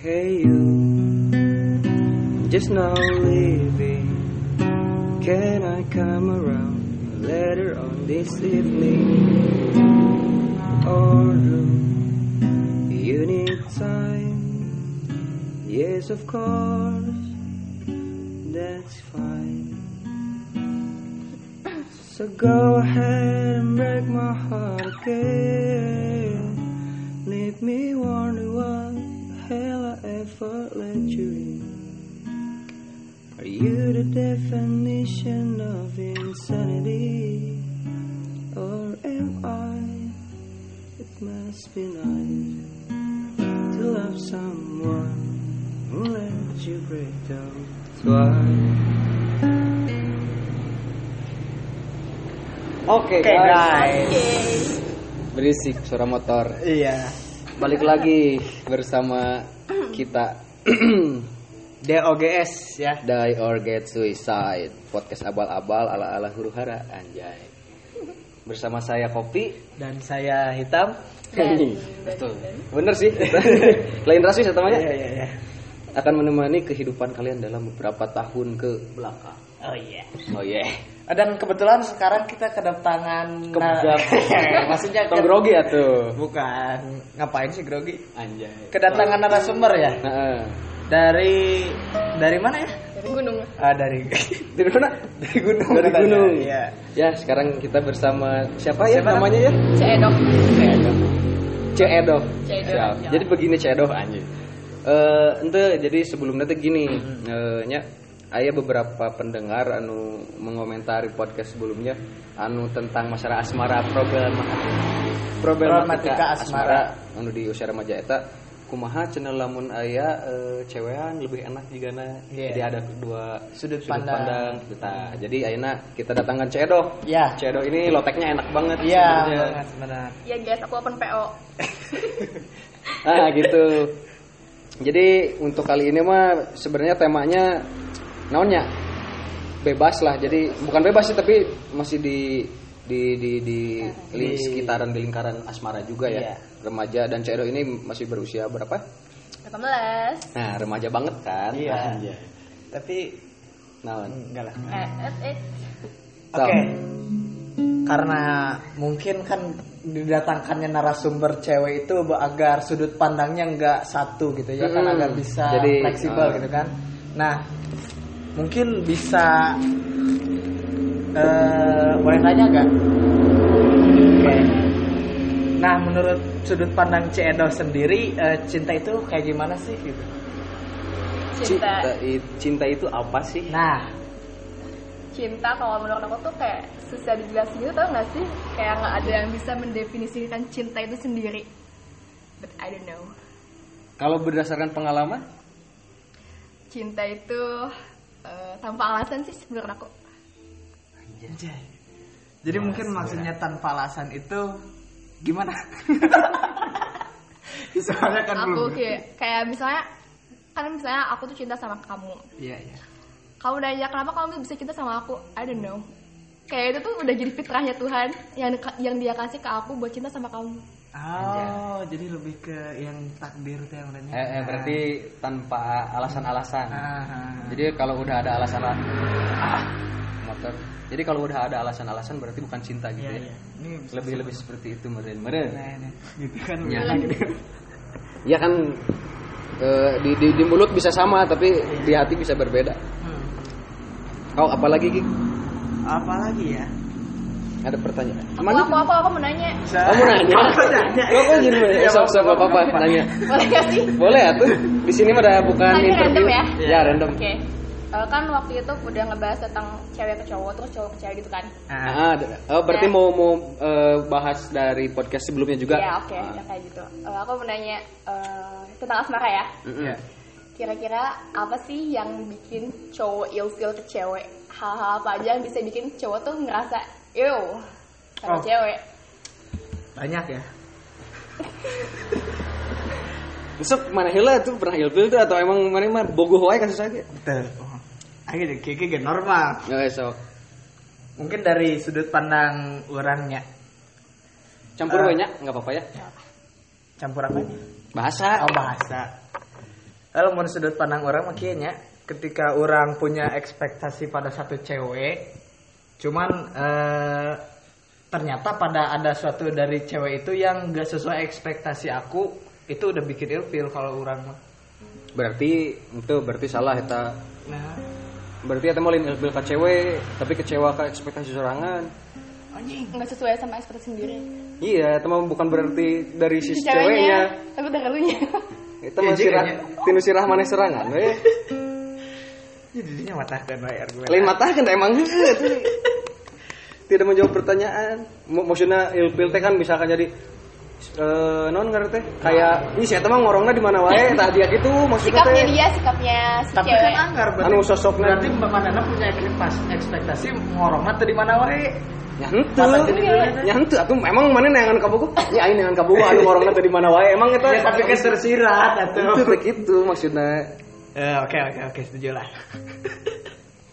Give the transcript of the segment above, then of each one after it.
Hey you, just now leaving. Can I come around later on this evening? Or do you need time? Yes, of course, that's fine. So go ahead and break my heart again. Leave me wondering what hell I ever let you in. Are you the definition of insanity? Or am I? It must be nice to love someone who lets you break down twice. Oke Oke guys. berisik suara motor. Iya. Balik lagi bersama kita DOGS ya. Die or Get Suicide podcast abal-abal ala-ala huru hara anjay. Bersama saya Kopi. Dan saya hitam. Betul. Bener sih. Lain rasis ya temannya. Iya iya iya. Akan menemani kehidupan kalian dalam beberapa tahun ke belakang. Oh iya. Oh yeah. Dan kebetulan sekarang kita kedatangan Kebetulan. maksudnya Tong ke- grogi atuh. bukan ngapain sih grogi? Anjay. Kedatangan narasumber ya Heeh. dari dari mana ya? dari gunung Ah dari Dari mana? dari gunung. Dari katanya. gunung. Iya. Ya, sekarang kita bersama siapa ya Siapa namanya ya? Cedok. Ceedo. Siap. Ya. Jadi begini Ceedo anjir. Eh ente jadi sebelumnya tuh gini, Hmm. eh, nya aya beberapa pendengar anu mengomentari podcast sebelumnya anu tentang masalah asmara problematika Problematika asmara. anu di usia remaja eta kumaha cenah lamun aya eh, cewean lebih enak jika Iya. jadi ada dua Sudut pandang. Nah, jadi ayeuna kita datangkan Ceedo. Ya. Ceedo ini loteknya enak banget Iya, sebenarnya. ya guys aku open PO Ah gitu. Jadi untuk kali ini mah sebenarnya temanya naonnya bebas lah. Jadi bukan bebas sih tapi masih di di di di, Di- sekitaran di lingkaran asmara juga ya. Iya. Remaja dan Cedo ini masih berusia berapa? 18 Nah, remaja banget kan? Iya. Anjay. Tapi Naon? enggak lah. eh eh eh Oke. Karena mungkin kan didatangkannya narasumber cewek itu agar sudut pandangnya nggak satu gitu ya kan Mm-mm. agar bisa Jadi, fleksibel uh, gitu kan. Nah, mungkin bisa eh boleh tanya nggak? Oke. Nah, menurut sudut pandang Cedo sendiri eh, cinta itu kayak gimana sih gitu? cinta i- cinta itu apa sih? Nah, cinta kalau menurut aku tuh kayak susah dijelasin gitu tau gak sih kayak nggak ada yang bisa mendefinisikan cinta itu sendiri but I don't know Kalau berdasarkan pengalaman? cinta itu eh, tanpa alasan sih menurut aku Anjay. Jadi mungkin maksudnya tanpa alasan itu gimana? Soalnya kan aku belum. kayak kayak misalnya kan misalnya aku tuh cinta sama kamu Iya, iya. kamu nanya kenapa kamu tuh bisa cinta sama aku I don't know kayak itu tuh udah jadi fitrahnya Tuhan yang yang dia kasih ke aku buat cinta sama kamu Oh, jadi lebih ke yang takdir tuh yang lainnya. Eh, eh, berarti tanpa alasan-alasan. Ah, Jadi kalau udah ada alasan ah, motor. Jadi kalau udah ada alasan-alasan berarti bukan cinta gitu iya, ya. iya. Ini bisa Lebih lebih seperti itu meren meren. Nah, gitu kan. Ya. Ya kan eh, di, di di mulut bisa sama tapi di hati bisa berbeda. Hmm. Kau apalagi Ki? Apalagi ya? Ada pertanyaan? aku Mana? aku aku aku mau nanya Kamu nanya? Aku nanya. Kok jadi Ya, sok sok apa-apa. apa apa nanya? boleh gak sih Boleh ya tuh. Di sini mah ada bukan Tadi interview. random ya? Ya random. oke Eh, kan waktu itu udah ngebahas tentang cewek ke cowok terus cowok ke cewek gitu kan Ah, Ah, ada- oh, berarti Ya. mau mau eh, bahas dari podcast sebelumnya juga? ya oke Ah. ya kayak gitu Eh, aku mau nanya eh, tentang asmara ya Mm-mm. Iya. kira-kira apa sih yang bikin cowok ilfil ke cewek hal-hal apa aja yang bisa bikin cowok tuh ngerasa ew sama Oh. cewek banyak ya. Besok mana heula tuh pernah ilfil tuh atau emang mana mah bogoh wae kasus aja? Betul. Oh. Ayo deh, kayak kayak normal. Ya esok. Mungkin dari sudut pandang orangnya. Campur Ah. banyak nggak apa-apa ya. Campur apanya? Bahasa. Oh bahasa. kalau menurut sudut pandang orang makanya ketika orang punya ekspektasi pada satu cewek cuman eh, ternyata pada ada suatu dari cewek itu yang gak sesuai ekspektasi aku itu udah bikin ilfil kalau orang mah. Berarti itu berarti salah eta. Nah. Berarti eta mau ilfil ka cewek tapi kecewa ka ekspektasi sorangan. Anjing nggak sesuai sama ekspektasi sendiri. Iya itu mah bukan berarti dari si sisi ceweknya ceweknya. tapi udah galunya itu tinu sirah mana serangan we jadinya matahkan wae argumen lain mata kan emang. Heuh, itu. tidak menjawab pertanyaan. Maksudnya ilfil teh kan misalkan jadi eh non ngarep teh. Kayak ini saya mah ngorongna di mana wae? Tah dia gitu maksudnya sikapnya teh. dia sikapnya si tapi cewek. kan anggar berarti, Anu sosokna. berarti mbak Manana punya ekspektasi ekspektasi ngorongnya tuh di mana wae? Ya ya henteu atuh memang mana neangan kabogo ya aing neangan kabogo anu ngorongna teh di mana wae? Emang eta ya tapi kan tersirat itu atau teh gitu maksudnya oke oke oke setuju lah.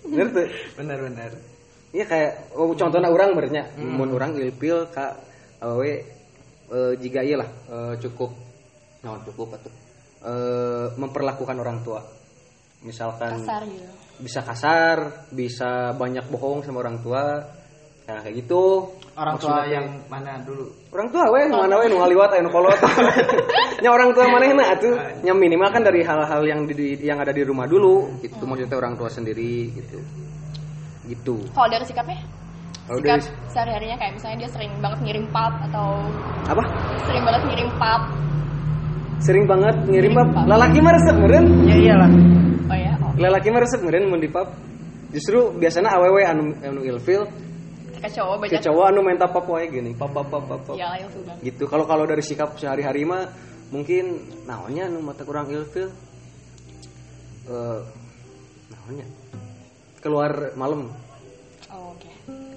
Ngerti benar benar Iya kayak oh, contohnya orang bernya, mun orang ilpil ka awewe eh, jika iya lah. Eh, cukup nah cukup atuh eh, memperlakukan orang tua. Misalkan kasar gitu. bisa kasar, bisa banyak bohong sama orang tua. Nah, kayak gitu. Orang tua Maksudnya yang mana dulu? Orang tua we nu mana we nu ngaliwat aya nu kolot. nya orang tua manehna atuh. nya minimal kan dari hal-hal yang di, yang ada di rumah dulu gitu. Maksudnya orang tua sendiri gitu. Gitu. kalau dari sikapnya? Kalau sikap dari sehari-harinya kayak misalnya dia sering banget ngirim pap atau apa? sering banget ngirim pap. Sering banget ngirim pap? lalaki mah resep meureun ya iyalah. Oh ya oh. Lalaki mah resep meureun mun di pap. Justru biasanya awewe anu anu ilfil ketika cowok ke banyak. Cowok anu minta pap wae gini pap pap pap pap, pap. ya yang sudah gitu. Kalau kalau dari sikap sehari-hari mah mungkin naonnya anu mata kurang ilfil. Eh naonnya? Keluar malam. Oh, oke.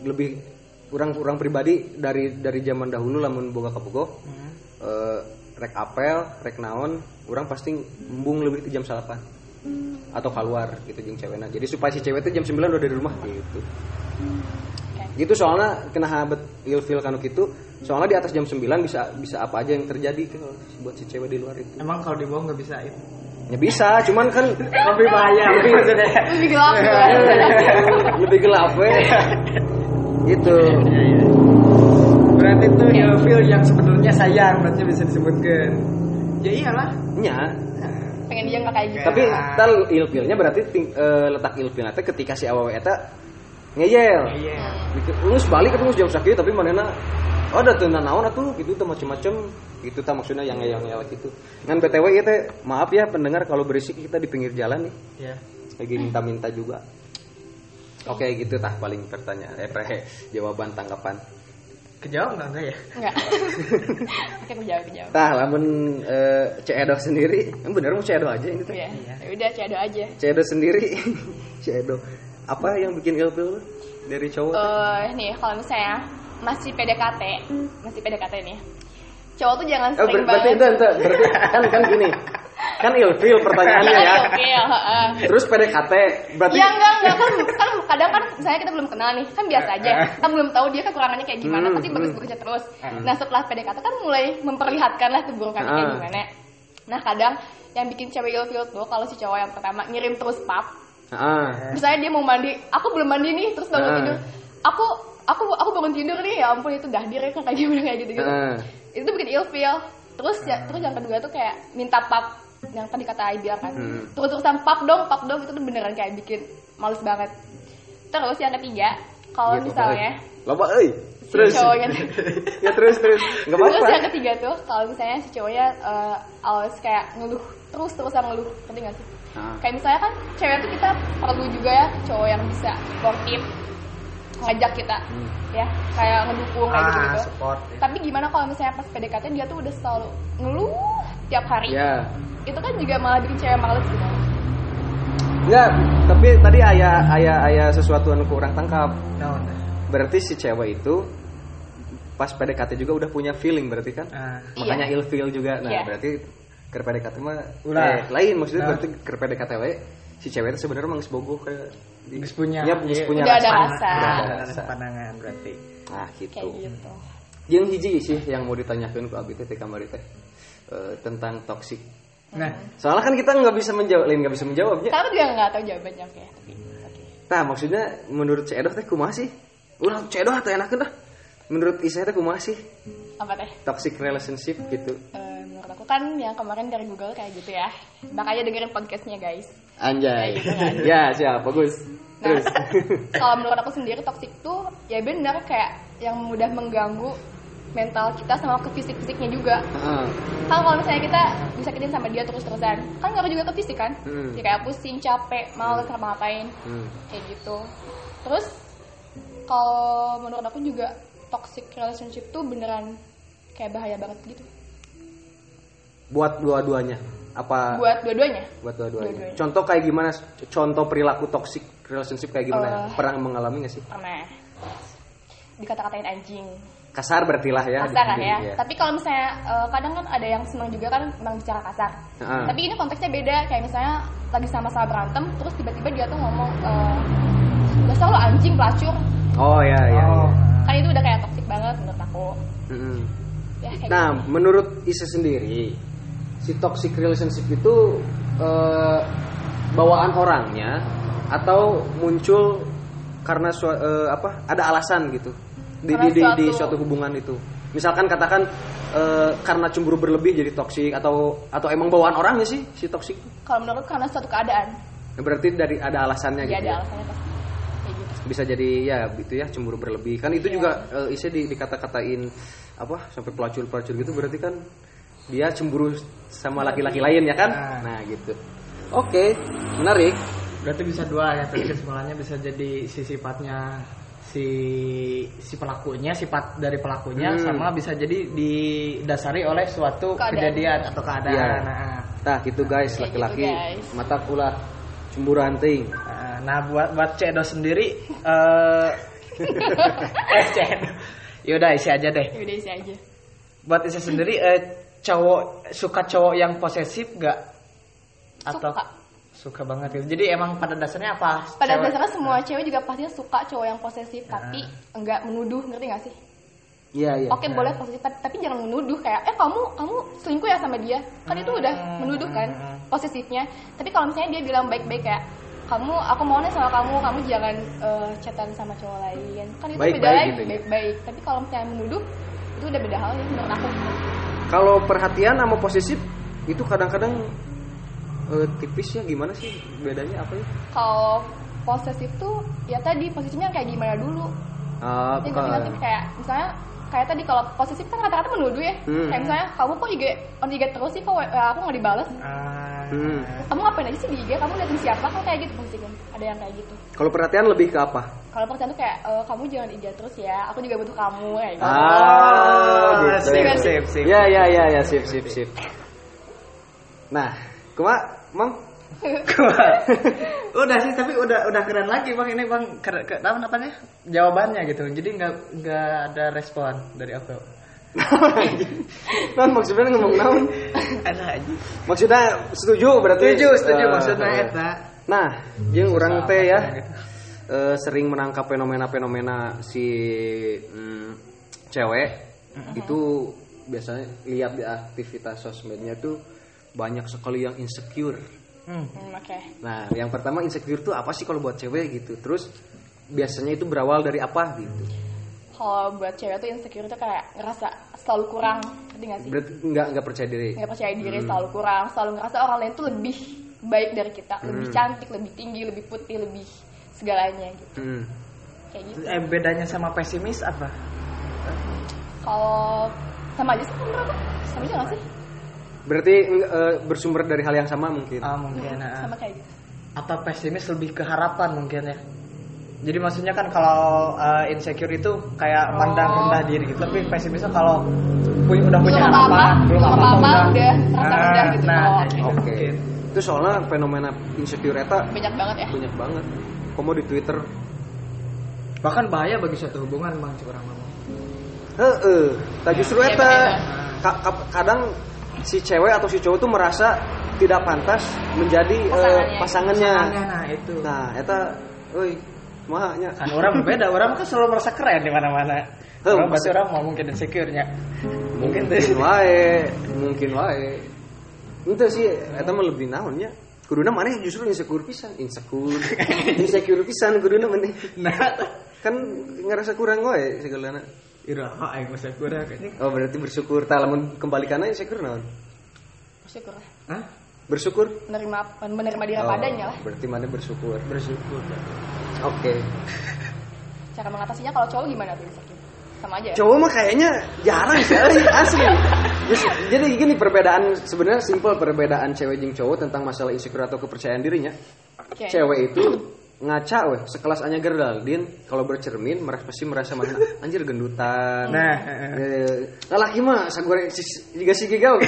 Lebih kurang kurang pribadi dari dari zaman dahulu lamun boga kabogo Hmm. eh, rek apel rek naon orang pasti embung lebih itu jam salapan. Atau keluar gitu jeung cewekna. Jadi supaya si cewek itu jam 9 udah dari rumah gitu. Gitu soalnya kena habet ilfil kanu gitu. Soalnya di atas jam 9 bisa bisa apa aja yang terjadi tuh buat si cewek di luar itu. Emang kalau dibohong nggak bisa itu? Ya bisa cuman kan lebih bahaya. Lebih lebih gelap gitu lebih gelap we. Gitu. Berarti itu ilfil yang sebenarnya sayang berarti bisa disebutkan. Ya iyalah. Nya pengen dia nggak kayak gitu. Tapi tal ilfilnya berarti ting- eh, letak ilfilnya ketika si awewe eta ngeyel. Iya Terus balik ketemu jam sakit tapi manena oh ada tuh naon atuh? Gitu tuh macem-macem. Gitu tak maksudnya yang ngeyel ngeyel gitu ngan btw ya teh maaf ya pendengar kalau berisik kita di pinggir jalan nih. Ya. Lagi minta-minta juga. Oke gitu tah paling pertanyaan eh pre jawaban tanggapan. Kejawab nggak enggak ya? Nggak. Oke kejawab kejawab. Tah lamun eh, Ceedo sendiri em bener mau Ceedo aja ini teh? Ya ya udah cado aja. Ceedo sendiri. Ceedo apa yang bikin ilfil lu dari cowok eh nih kalau misalnya masih PDKT masih PDKT nih cowok tuh jangan Oh, sering ber- berarti banget itu, itu, berarti kan kan gini. Kan ilfil pertanyaannya ya. oke ya. Terus PDKT berarti Ya enggak enggak kan kan kadang kan misalnya kita belum kenal nih kan biasa aja kita belum tahu dia kekurangannya kayak gimana Hmm, pasti hmm. bagus-bagusnya terus nah setelah PDKT kan mulai memperlihatkan lah keburukannya kayak Ah. gimana nah kadang yang bikin cewek ilfil tuh kalau si cowok yang pertama ngirim terus pap ah, misalnya dia mau mandi aku belum mandi nih terus bangun Ah. tidur aku aku aku bangun tidur nih ya ampun itu dahdir ya kayak gimana kayak gitu gitu ah. itu bikin ilfil terus ya terus yang kedua tuh kayak minta pap yang tadi kata Ai bilang kan Hmm. terus terusan pap dong pap dong itu tuh beneran kayak bikin males banget terus yang ketiga kalau Gitu, misalnya. Loba euy. Terus. cowoknya ya terus terus. Enggak terus apa-apa. yang ketiga tuh kalau misalnya si cowoknya eh, always kayak ngeluh terus terusan ngeluh ngerti gak sih Ah. kayak misalnya kan cewek tuh kita perlu juga ya cowok yang bisa sportif ngajak kita Hmm. ya kayak ngedukung kayak gitu ah gitu support ya. tapi gimana kalau misalnya pas PDKT dia tuh udah selalu ngeluh tiap hari Ya. itu kan juga malah bikin cewek males gitu Enggak, tapi tadi ayah ayah ayah sesuatu yang kurang tangkap. Naon? Berarti si cewek itu pas PDKT juga udah punya feeling berarti kan? ah Makanya ilfeel juga. Nah, Iya. berarti ke PDKT mah Ulah. eh, lain maksudnya Nah. berarti ke PDKT we si cewek itu sebenarnya emang sebogoh ke Geus punya. Ya, geus Iya. punya Udah ada rasa. Udah ada rasa. pandangan berarti Nah, gitu. kayak gitu Yang hiji sih yang mau ditanyakan ke Abi teh kamari teh eh, tentang toxic Nah, Soalnya kan kita nggak bisa menjawab, lain nggak bisa menjawabnya. Karena juga nggak tahu jawabannya oke. Tapi. Nah, maksudnya menurut Cedoh teh kumaha sih? Ulah Cedoh atau enakeun dah. Menurut Isya teh kumaha sih? Apa teh? Toxic relationship gitu. Eh, menurut aku kan yang kemarin dari Google kayak gitu ya. Makanya dengerin podcastnya guys. Anjay. Gitu kan. ya, siap, bagus. Nah, Terus. kalau menurut aku sendiri toxic tuh ya benar kayak yang mudah mengganggu mental kita sama ke fisik-fisiknya juga. Heeh. Kan kalau misalnya kita disakitin sama dia terus-terusan, kan ngaruh juga ke fisik kan? Hmm. Ya kayak pusing, capek, males sama ngapain, Hmm. kayak gitu. Terus kalau menurut aku juga toxic relationship tuh beneran kayak bahaya banget gitu. Buat dua-duanya. Apa Buat dua-duanya. buat dua-duanya? Dua-duanya. Contoh kayak gimana? Contoh perilaku toxic relationship kayak gimana? Eh. Pernah mengalami gak sih? Pernah dikata-katain anjing. Kasar berarti lah ya. kasar kan di- ya. iya. Tapi kalau misalnya eh, kadang kan ada yang senang juga kan memang bicara kasar. Heeh. Tapi ini konteksnya beda kayak misalnya lagi sama-sama berantem terus tiba-tiba dia tuh ngomong eh dasar lo anjing pelacur. Oh ya ya. oh, Kan itu udah kayak toksik banget menurut aku. Ya kayak Nah, gitu. menurut Isa sendiri, si toxic relationship itu eh, bawaan orangnya atau muncul karena eh, apa? Ada alasan gitu di, di, di, di suatu- hubungan itu. Misalkan katakan eh, karena cemburu berlebih jadi toksik atau atau emang bawaan orangnya sih si toksik? Kalau menurut karena suatu keadaan. Berarti dari ada alasannya Ya gitu. ada ya? alasannya pasti. Gitu. bisa jadi ya itu ya cemburu berlebih kan itu Iya. juga eh, Isya di, dikata-katain apa sampai pelacur-pelacur gitu berarti kan dia cemburu sama laki-laki lain ya kan Nah. nah gitu oke menarik berarti bisa dua ya kesimpulannya bisa jadi si sifatnya si si pelakunya sifat dari pelakunya Hmm. sama bisa jadi didasari oleh suatu Keadaan. kejadian atau keadaan. Iya. Nah, nah gitu guys Kayak laki-laki gitu, mata pula cemburu anting nah buat buat Cedo sendiri eh eh Cedo. Yaudah isi aja deh. Ya udah isi aja. Buat isi sendiri eh cowok suka cowok yang posesif gak? Atau Suka. suka banget gitu. Jadi emang pada dasarnya apa? Pada Cewek- dasarnya semua cewek juga pastinya suka cowok yang posesif tapi enggak menuduh, ngerti gak sih? iya iya Oke boleh posesif tapi, jangan menuduh kayak eh kamu kamu selingkuh ya sama dia kan itu udah Hmm, menuduh kan posesifnya tapi kalau misalnya dia bilang baik-baik kayak kamu aku maunya sama kamu kamu jangan eh, chatan sama cowok lain kan itu Baik-baik beda lagi gitu ya? baik-baik tapi kalau misalnya menuduh itu udah beda hal ya menurut aku kalau perhatian sama posesif itu kadang-kadang eh, tipis ya gimana sih? Bedanya apa ya? Kalau posesif tuh ya tadi posisinya kayak gimana dulu? Ah, Jadi kayak misalnya kayak tadi kalau posesif kan kata-kata menuduh ya Hmm. kayak misalnya kamu kok IG on IG terus sih kok eh, aku nggak dibales Ah, Hmm. kamu ngapain aja sih di IG kamu liatin siapa kan kayak gitu posisinya ada yang kayak gitu kalau perhatian lebih ke apa kalau percaya tuh kayak eh, kamu jangan IG terus ya aku juga butuh kamu kayak gitu Ah, gitu. sip, sip, sip. Ya, ya, ya, ya, sip, sip, sip. Nah, kuma, Mang, udah sih tapi udah udah keren lagi bang ini bang keren, ke, apa namanya jawabannya gitu jadi nggak nggak ada respon dari aku kan maksudnya ngomong naon? ada aja Maksudnya setuju berarti? setuju setuju Eh, maksudnya eh. eta Nah, jeung orang teh ya gitu. eh, sering menangkap fenomena-fenomena si mm, cewek itu biasanya lihat di aktivitas sosmednya tuh banyak sekali yang insecure. Hmm. Hmm, oke Nah, yang pertama insecure tuh apa sih kalau buat cewek gitu? Terus biasanya itu berawal dari apa gitu? kalau buat cewek tuh insecure tuh kayak ngerasa selalu kurang ngerti gak sih Berarti nggak nggak percaya diri. nggak percaya diri selalu kurang selalu ngerasa orang lain tuh lebih baik dari kita lebih cantik lebih tinggi lebih putih lebih segalanya gitu Hmm. kayak gitu eh bedanya sama pesimis apa kalau sama aja sih menurut aku sama aja gak sih Berarti eh, bersumber dari hal yang sama mungkin. ah mungkin ah. sama kayak gitu atau pesimis lebih ke harapan mungkin ya jadi maksudnya kan kalau uh, insecure itu kayak mandang rendah diri gitu tapi pesimis tuh kalau punya udah punya Belum apa-apa, harapan belum apa-apa, udah merasa Ah, rendah gitu nah, kalau- kayak gitu Oke. Itu soalnya fenomena insecure eta banyak banget ya banyak banget. Kamu di Twitter. bahkan bahaya bagi suatu hubungan bang curang ngomong Heeh. Nah, justru Iya, eta ka- kadang si cewek atau si cowok tuh merasa tidak pantas menjadi eh, Pasangannya. pasangannya. nah itu Nah, eta euy, mahanya. kan orang berbeda orang kan selalu merasa keren di mana-mana orang pasti orang mau mungkin insecure nya mungkin Mungkin tuh wae, mungkin wae. Ente sih eta mah lebih naon nya. Kuduna mana justru insecure pisan, insecure. insecure pisan kuduna mana. Nah, Kan ngerasa kurang wae segalana. Iraha aing masa kurang ini. Oh, berarti bersyukur. Tah lamun kembalikanna insecure naon? bersyukur lah Hah? Bersyukur? menerima menerima diri Oh, apa adanya lah Berarti mana bersyukur. Bersyukur. Oke. cara mengatasinya kalau cowok gimana tuh insecure sama aja ya? Cowok mah kayaknya jarang sekali asli. Terus, jadi gini perbedaan sebenarnya simpel perbedaan cewek jeung cowok tentang masalah insecure atau kepercayaan dirinya. Oke. Cewek itu ngaca weh sekelas Anya Gerdaldin kalau bercermin merasa pasti merasa mana anjir gendutan. Nah, Eh, laki mah sagore juga si giga we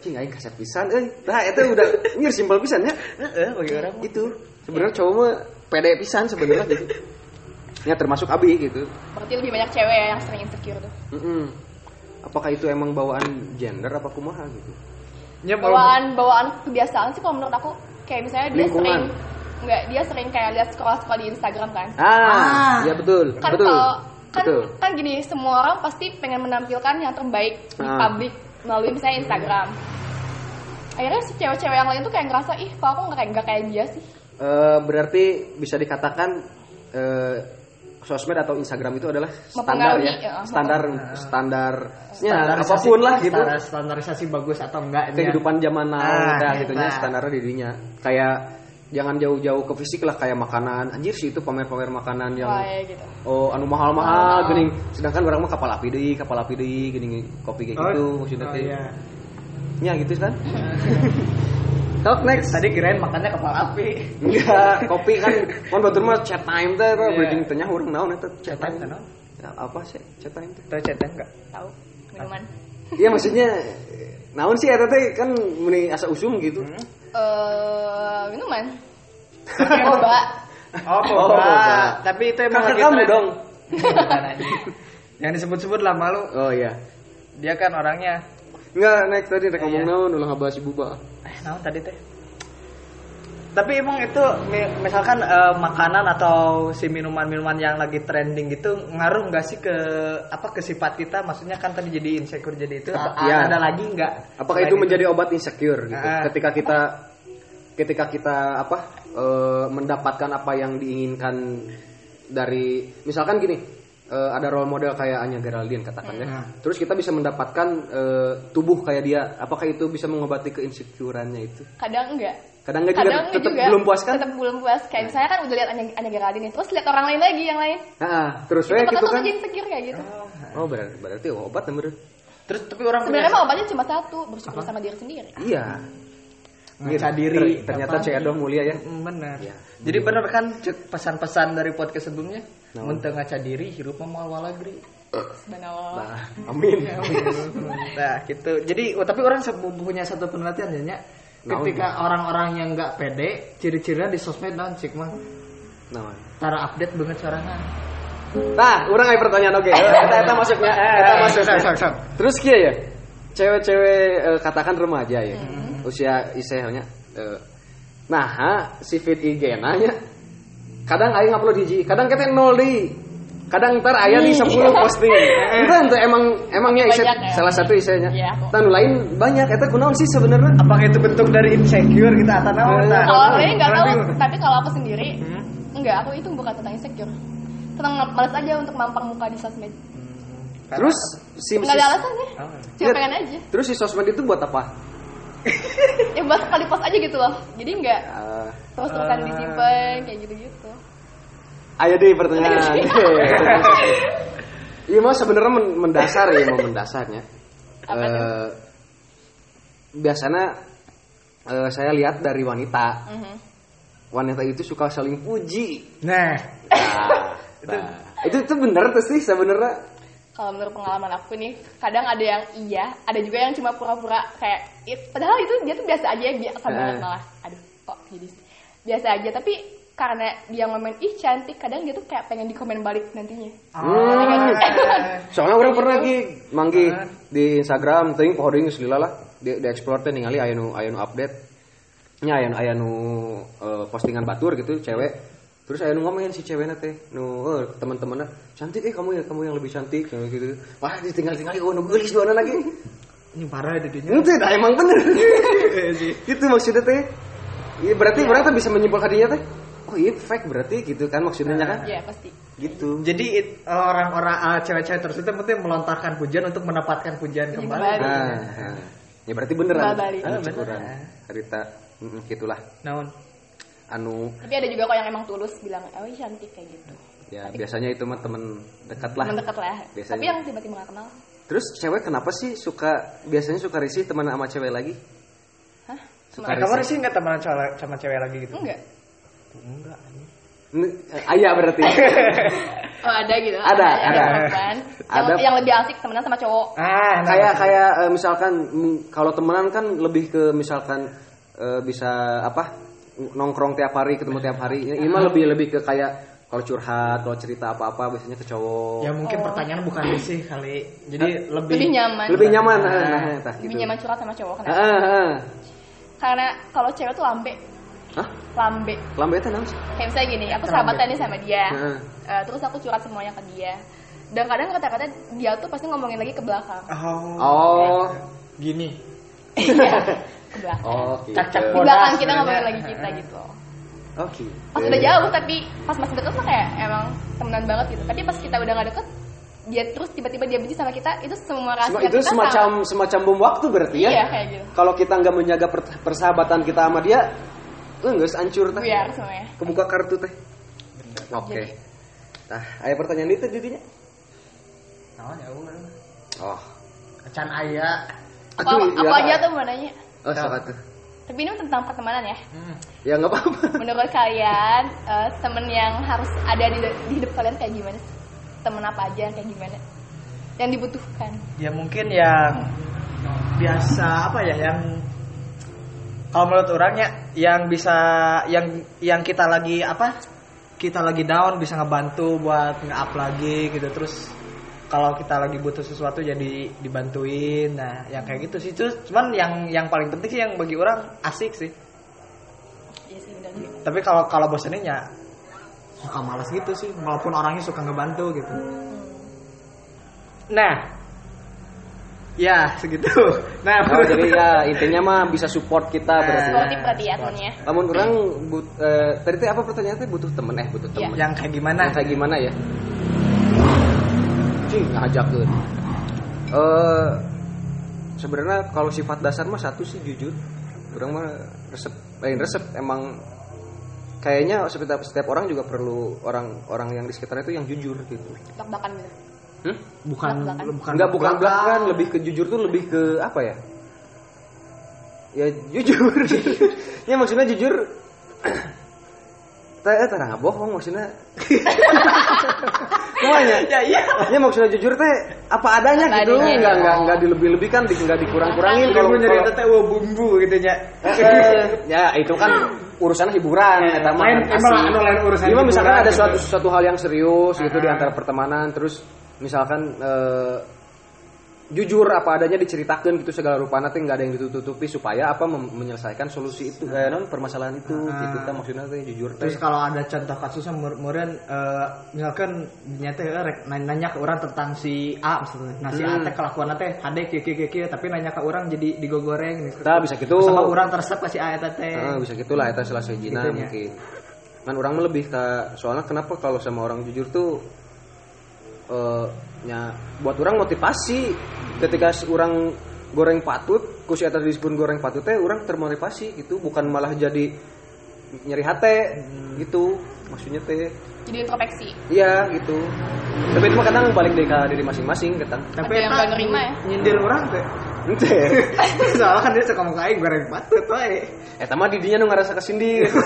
cing aing kasep pisan euy. Tah eta udah nyir simpel pisan ya. heeh bagi orang. Itu sebenarnya cowok mah pede pisan sebenarnya gitu. Ya termasuk Abi gitu. berarti lebih banyak cewek ya yang sering insecure tuh Mm-mm. Apakah itu emang bawaan gender apa kumaha gitu? Mau- bawaan bawaan kebiasaan sih kalau menurut aku kayak misalnya dia Lingkungan. sering nggak dia sering kayak lihat scroll scroll di Instagram kan Ah, ya betul, kan betul. kalau kan betul. kan gini semua orang pasti pengen menampilkan yang terbaik di Ah. publik melalui misalnya Instagram akhirnya si cewek-cewek yang lain tuh kayak ngerasa ih kok aku nggak kayak nggak kayak dia sih Eh, berarti bisa dikatakan eh, sosmed atau Instagram itu adalah standar ya, ya. standar standar ya, apa pun lah gitu. standar- Standarisasi bagus atau enggak Kehidupan zaman now, Ah, dah gitu nya nah. standarnya dirinya. Kayak jangan jauh-jauh ke fisik lah kayak makanan. Anjir sih itu pamer-pamer makanan yang Wah, ya gitu oh anu mahal-mahal geuning. Sedangkan orang mah kapal api deui, kapal api deui geuning kopi kayak gitu maksudnya oh, teh. iya. Ya gitu kan. Talk next. Tadi kirain makannya kepala api. Enggak, kopi kan kan batur mah chat time teh Iya. bridging teh nya urang naon eta chat Chat time time. teh naon? Ya, apa sih chat time teh? Tahu chatnya enggak? tahu minuman Iya maksudnya naon sih eta teh kan meni asa usum gitu. Hmm? eh minuman boba Oh, Oh, boba. boba. Tapi itu emang Kakak lagi kamu dong. Yang disebut-sebut lah malu. Oh iya. Dia kan orangnya Enggak, next tadi rek ngomong Iya. naon ulah ngabahas si buba. eh naon tadi teh? Tapi emang itu mi- misalkan eh, makanan atau si minuman-minuman yang lagi trending gitu ngaruh nggak sih ke apa ke sifat kita? Maksudnya kan tadi jadi insecure jadi itu atau Iya. ada lagi nggak? Apakah selain itu menjadi obat insecure gitu? Ah. Ketika kita ketika kita apa eh, mendapatkan apa yang diinginkan dari misalkan gini eh, ada role model kayak Anya Geraldine katakan ya. Hmm. Terus kita bisa mendapatkan eh, tubuh kayak dia. Apakah itu bisa mengobati keinsecureannya itu? kadang enggak Kadang enggak juga tetap juga belum puas kan? tetap belum puas kayak misalnya kan udah lihat Anya Anya Geraldine nih, terus lihat orang lain lagi yang lain Nah, terus itu we bakal gitu tuh kan. jadi insecure kayak gitu Oh, berarti, berarti obat bener. Terus tapi orang sebenarnya mah obatnya cuma satu bersyukur sama diri sendiri Iya. ngaca diri Ter- ternyata apa? Cek Adoh mulia ya. Mm, benar. Ya. Jadi benar kan pesan-pesan dari podcast sebelumnya, Nah. mun teu ngaca diri hirup mah moal walagri. Nah, amin. nah, gitu. Jadi oh, tapi orang punya satu penelitian ya, Ketika orang-orang yang nggak pede, ciri-cirinya di sosmed dan cik mah Nah, tara update banget sorangan. Nah, orang ada pertanyaan oke. Eta eta masuknya. Eta masuknya. sok, sok. Terus kia ya. Cewek-cewek eh, katakan remaja ya. Usia isehnya eh, nah, ha, si feed IG nanya. Kadang aing upload hiji, kadang kete nol di. Kadang ntar aya di 10 posting. Enggak, itu emang emangnya ise Banyak ya. salah satu isenya. Iya. Tan lain banyak eta kunaon sih sebenarnya? Apakah itu bentuk dari insecure kita atau Nah, kalau nggak tahu tapi kalau aku sendiri Hmm? enggak aku itu bukan tentang insecure tentang males aja untuk mampang muka di sosmed Terus si nggak ada alasannya Oh. cuma Iya. pengen aja Terus si sosmed itu buat apa? ya buat sekali post aja gitu loh jadi nggak Ah, terus terusan Ah. disimpan kayak gitu gitu Ayo deh pertanyaan. Iya mas sebenarnya men- mendasar ya mau mendasarnya. Apa tuh? Eh, biasanya eh, saya lihat dari wanita, Mhm. wanita itu suka saling puji. Nah, Nah, nah. itu itu bener tuh sih sebenarnya. kalau menurut pengalaman aku nih kadang ada yang iya ada juga yang cuma pura-pura kayak it- padahal itu dia tuh biasa aja biasa banget malah aduh kok jadi biasa aja tapi karena dia ngomen ih cantik kadang dia tuh kayak pengen dikomen balik nantinya Hmm. Soalnya orang pernah lagi manggi Ah. di Instagram, ting pohon selila lah di, di explore teh ningali aya nu aya nu update. Nya aya nu aya nu eh, postingan batur gitu cewek. Terus aya nu ngomongin si ceweknya teh, nu eh, teman-temannya cantik eh kamu ya kamu yang lebih cantik kayak gitu. Wah ditinggal-tinggal oh nu geulis doana lagi. ini parah didinya Itu dah emang bener. Gitu maksudnya teh. Iya berarti orang tuh bisa menyimpulkan dirinya teh. Oh iya fake berarti gitu kan maksudnya kan? Iya pasti. Gitu. jadi it- orang-orang uh, cewek-cewek tersebut penting melontarkan pujian untuk mendapatkan pujian kembali kembali. Nah, nah. ya berarti beneran. Balik. Anu Ah, beneran. Harita mm, gitulah. naon Anu Tapi ada juga kok yang emang tulus bilang, oh iya cantik kayak gitu. ya biasanya itu mah temen dekat lah. Mendekat lah. Biasanya. Tapi yang tiba-tiba gak kenal. Terus cewek kenapa sih suka biasanya suka risih teman sama cewek lagi? Hah? Suka Eh, kamu sih nggak cewek- sama cewek lagi gitu Enggak. Enggak eh, Ayah berarti. Oh ada gitu. Ada, ada. perempuan. Yang, Ada. yang lebih asik temenan sama cowok. ah nah, kayak kayak eh, misalkan mm, kalau temenan kan lebih ke misalkan eh, bisa apa nongkrong tiap hari ketemu tiap hari ini mah lebih lebih ke kayak kalau curhat kalau cerita apa apa biasanya ke cowok ya mungkin pertanyaan bukan sih kali jadi lebih Lebih nyaman. lebih nyaman nah, nah, nah, Lebih gitu nyaman curhat sama cowok. Ah. Karena kalau cewek tuh lambe. Hah? Lambe. lambe itu sih? Kayak misalnya gini, aku sahabatan nih sama dia. Heeh. Eh, terus aku curhat semuanya ke dia. Dan kadang kata-kata dia tuh pasti ngomongin lagi ke belakang. oh, oh gini Iya, ke belakang. oh gitu. Cacak Di bodas belakang kita ngomongin lagi kita gitu. oh gitu Pas udah jauh tapi pas masih deket mah kayak emang temenan banget gitu. Tapi pas kita udah gak deket, dia terus tiba-tiba dia benci sama kita, itu semua Sem- rahasia itu kita semacam semacam bom waktu berarti ya Iya kayak gitu. kalau kita nggak menjaga per- persahabatan kita sama dia enggak hancur teh Biar semuanya. kebuka kartu teh oke Jadi- nah ada pertanyaan itu didinya Naon ya ulah. oh can aya Aku, Aduh, aku ya. aja tuh mau nanya. oh sok atuh. Tapi ini tentang pertemanan ya. Hmm. ya nggak apa-apa Menurut kalian eh, temen yang harus ada di, di hidup kalian kayak gimana? Temen apa aja yang kayak gimana? Yang dibutuhkan. ya mungkin yang biasa apa ya yang kalau menurut orangnya yang bisa yang yang kita lagi apa kita lagi down bisa ngebantu buat nge-up lagi gitu. Terus kalau kita lagi butuh sesuatu jadi dibantuin. Nah yang kayak gitu sih. Itu cuman yang yang paling penting sih yang bagi orang asik sih. Iya sih benar juga. tapi kalau kalau bosenin ya suka malas gitu sih. Walaupun orangnya suka ngebantu gitu. Nah ya segitu. Nah Oh, jadi ya intinya mah bisa support kita berarti Sportif berarti ya temennya. namun orang but, eh, tadi teh apa pertanyaannya butuh temen eh butuh temen. Yang kayak gimana? Yang kayak gimana ya? Cing, ngajak tuh. Eh sebenarnya kalau sifat dasar mah satu sih jujur. Orang mah resep lain resep. Emang kayaknya setiap setiap orang juga perlu orang orang yang di sekitarnya itu yang jujur gitu. Belak-belakan gitu. Hmm? bukan Belak-belakan. bukan Enggak bukan belakangan lebih ke jujur tuh lebih ke apa ya? Ya jujur. Ya maksudnya jujur teh eh, terang bohong maksudnya. Semuanya ya iya. Ya maksudnya jujur teh apa adanya Apa gitu. adanya. nggak nggak nggak dilebih-lebihkan di- nggak dikurang-kurangin kalau kalau nyari teh wah bumbu gitu nya Eh, ya itu kan urusan hiburan eta mah Lain- kan emang anu lain urusan Cuma misalkan ada gitu. suatu suatu hal yang serius gitu di Ah. antara pertemanan terus misalkan eh, jujur apa adanya diceritakan gitu segala rupa nanti nggak ada yang ditutupi supaya apa menyelesaikan solusi itu eh, non permasalahan itu Ah. gitu kan maksudnya teh jujur terus kalau ada contoh kasusnya kemudian eh, misalkan nyata eh, rek nanya, ke orang tentang si A misalnya nah si A Hmm. teh kelakuan teh hade kieu, kieu tapi nanya ke orang jadi digogoreng gitu. Tah, bisa gitu. sama orang tersep ke si A eta teh Ah, bisa gitulah eta selesai jina Gitu ya. mungkin kan orang lebih ke soalnya kenapa kalau sama orang jujur tuh eh nya buat orang motivasi. Ketika orang goreng patut ku si eta disebut goreng patut teh orang termotivasi gitu. Bukan malah jadi nyeri hate gitu. Maksudnya teh. Jadi introspeksi. iya gitu. Tapi itu mah kadang balik ke diri masing-masing kadang tapi Ada yang nggak nerima ya? nyindir orang teh. Ente. Soalnya kan dia suka ngomong kayak goreng patut wae eta mah didinya nu ngerasa kesindir.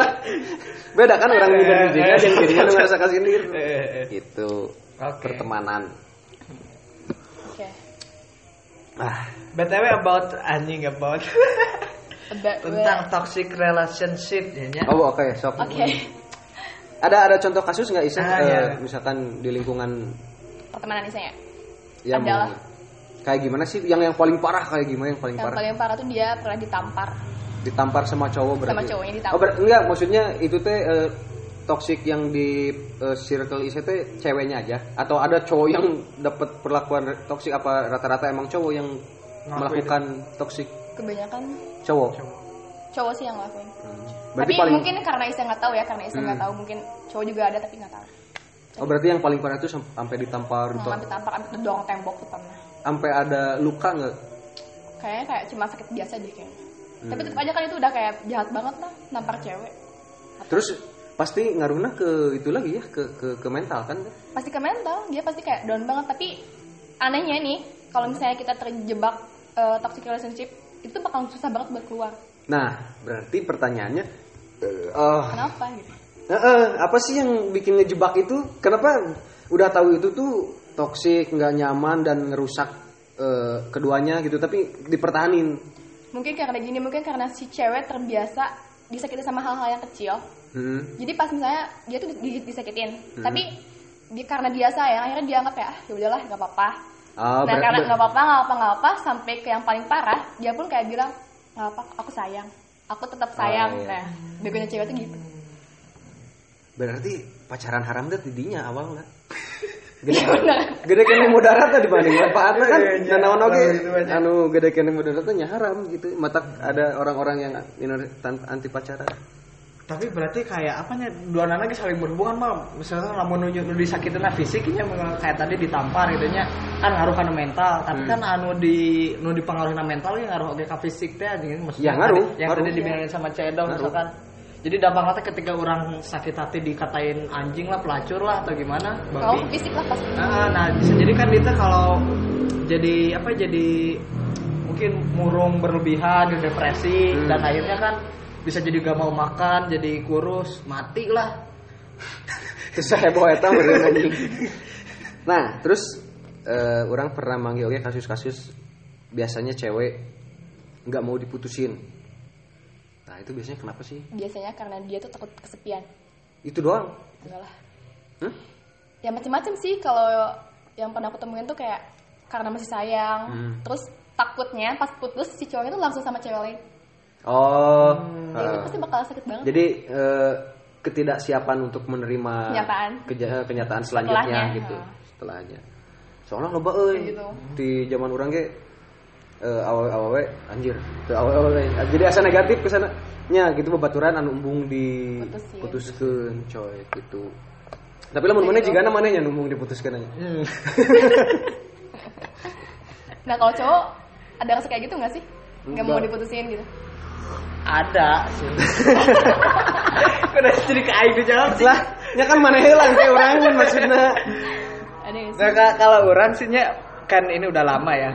Lah beda kan orang nyindir dirinya yang dirinya nu ngerasa kesindir itu Oke. pertemanan Oke. ah btw about anjing about tentang toxic relationship ya nya. oh oke sok Oke. ada ada contoh kasus nggak Isa Ah, Eh, iya. misalkan di lingkungan Pertemanan Isa ya. yang Adalah. kayak gimana sih yang yang paling parah kayak gimana yang paling Yang parah paling parah tuh dia pernah ditampar. Ditampar sama cowok berarti? Sama cowoknya ditampar. oh ber- enggak maksudnya itu teh eh, toxic yang di eh, circle IC teh ceweknya aja? Atau ada cowok yang dapat perlakuan toxic apa rata-rata emang cowok yang melakukan toxic? Kebanyakan cowok? Cowok. Sih yang ngelakuin. Berarti tapi paling mungkin karena Isa nggak tahu ya karena Isa nggak tahu mungkin cowok juga ada tapi nggak tahu. Oh berarti yang paling parah itu sam- sampai ditampar gitu sampai tampar sampai kedorong tembok tuh pernah. Sampai ada luka nggak? Kayaknya kayak cuma sakit biasa deh kayaknya tapi tetap aja kan itu udah kayak jahat banget lah nampar cewek. Terus pasti ngaruhnya ke itu lagi ya ke ke, ke mental kan? Pasti ke mental dia pasti kayak down banget. Tapi anehnya nih kalau misalnya kita terjebak eh, toxic relationship itu bakal susah banget buat keluar. Nah berarti pertanyaannya oh, kenapa gitu? Eh, eh, apa sih yang bikin ngejebak itu? Kenapa udah tahu itu tuh toksik, nggak nyaman dan ngerusak eh, keduanya gitu, tapi dipertahanin. Mungkin karena gini mungkin karena si cewek terbiasa disakiti sama hal-hal yang kecil. Hmm. jadi pas misalnya dia tuh di- disakitin. Tapi dia karena dia sayang akhirnya dia anggap ya ah, ya udahlah nggak apa-apa. Oh, nah karena nggak apa-apa nggak apa nggak apa sampai ke yang paling parah dia pun kayak bilang nggak apa aku sayang. Aku tetap sayang. iya. nah begonya cewek tuh gitu. Berarti pacaran haram tuh tidinya awal nggak? Gede, gede kene mudarat tuh dibanding manfaatnya kan. Dan naon oge anu gede kene mudarat tuh nya haram gitu. Mata ada orang-orang yang anti pacaran. tapi berarti kayak apanya dua anak lagi saling berhubungan mah misalnya namun nu nu disakitin lah fisiknya kayak tadi ditampar gitu nya. Kan ngaruh kana mental tapi kan anu di nu dipengaruhi mental ya ngaruh oge ka fisik teh anjing maksudnya Ya, ngaruh, yang ngaruh. tadi dibilangin sama Cedong misalkan jadi dampaknya ketika orang sakit hati dikatain anjing lah pelacur lah atau gimana kalau babi fisik lah pasti Nah, nah bisa jadi kan itu kalau jadi apa jadi mungkin murung berlebihan, depresi Hmm. dan akhirnya kan bisa jadi gak mau makan, jadi kurus, mati lah. Terus saya bawa eta anjing. Nah, terus eh, orang pernah manggil oke kasus-kasus biasanya cewek nggak mau diputusin. Nah, itu biasanya kenapa sih? biasanya karena dia tuh takut kesepian Itu doang. enggak lah Hah? ya macam-macam sih kalau yang pernah aku temuin tuh kayak karena masih sayang Hmm. terus takutnya pas putus si cowoknya tuh langsung sama cewek lain Oh. Ya, itu eh, pasti bakal sakit banget jadi eh, ketidaksiapan untuk menerima Kenyataan. keja- kenyataan selanjutnya Setelahnya, gitu. Setelahnya. Soalnya loba euy. Kayak gitu. Di zaman orang ge eh awal-awal we, anjir. Teu awal-awal we. Jadi asa negatif ke sana. Nya gitu babaturan anu embung di putuskeun coy gitu. Tapi lamun mana jigana mana nya numbung diputuskeun aja. nah kalau cowok ada rasa kayak gitu nggak sih nggak mau diputusin gitu Ada sih. Udah jadi ke aing jawab sih. Lah, nya kan mana urang mun maksudna. ada nggak sih Nah, ka- kalau orang sih nya, kan ini udah lama ya.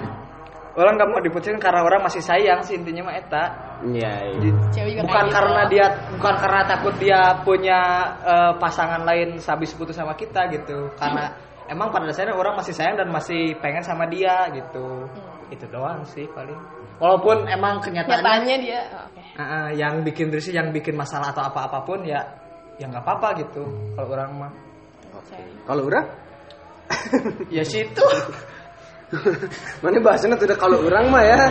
Orang nggak mau diputusin karena orang masih sayang sih intinya mah eta. Iya. cewek juga bukan gitu. karena dia bukan karena takut dia punya eh, pasangan lain habis putus sama kita gitu karena emang pada dasarnya orang masih sayang dan masih pengen sama dia gitu itu doang sih paling walaupun emang kenyataannya nyataannya dia oh, eh, eh, yang bikin risih yang bikin masalah atau apa apa pun ya ya nggak apa-apa gitu kalau orang mah Oke. Kalau urang ya situ mana bahasanya tuh udah kalau orang mah ya.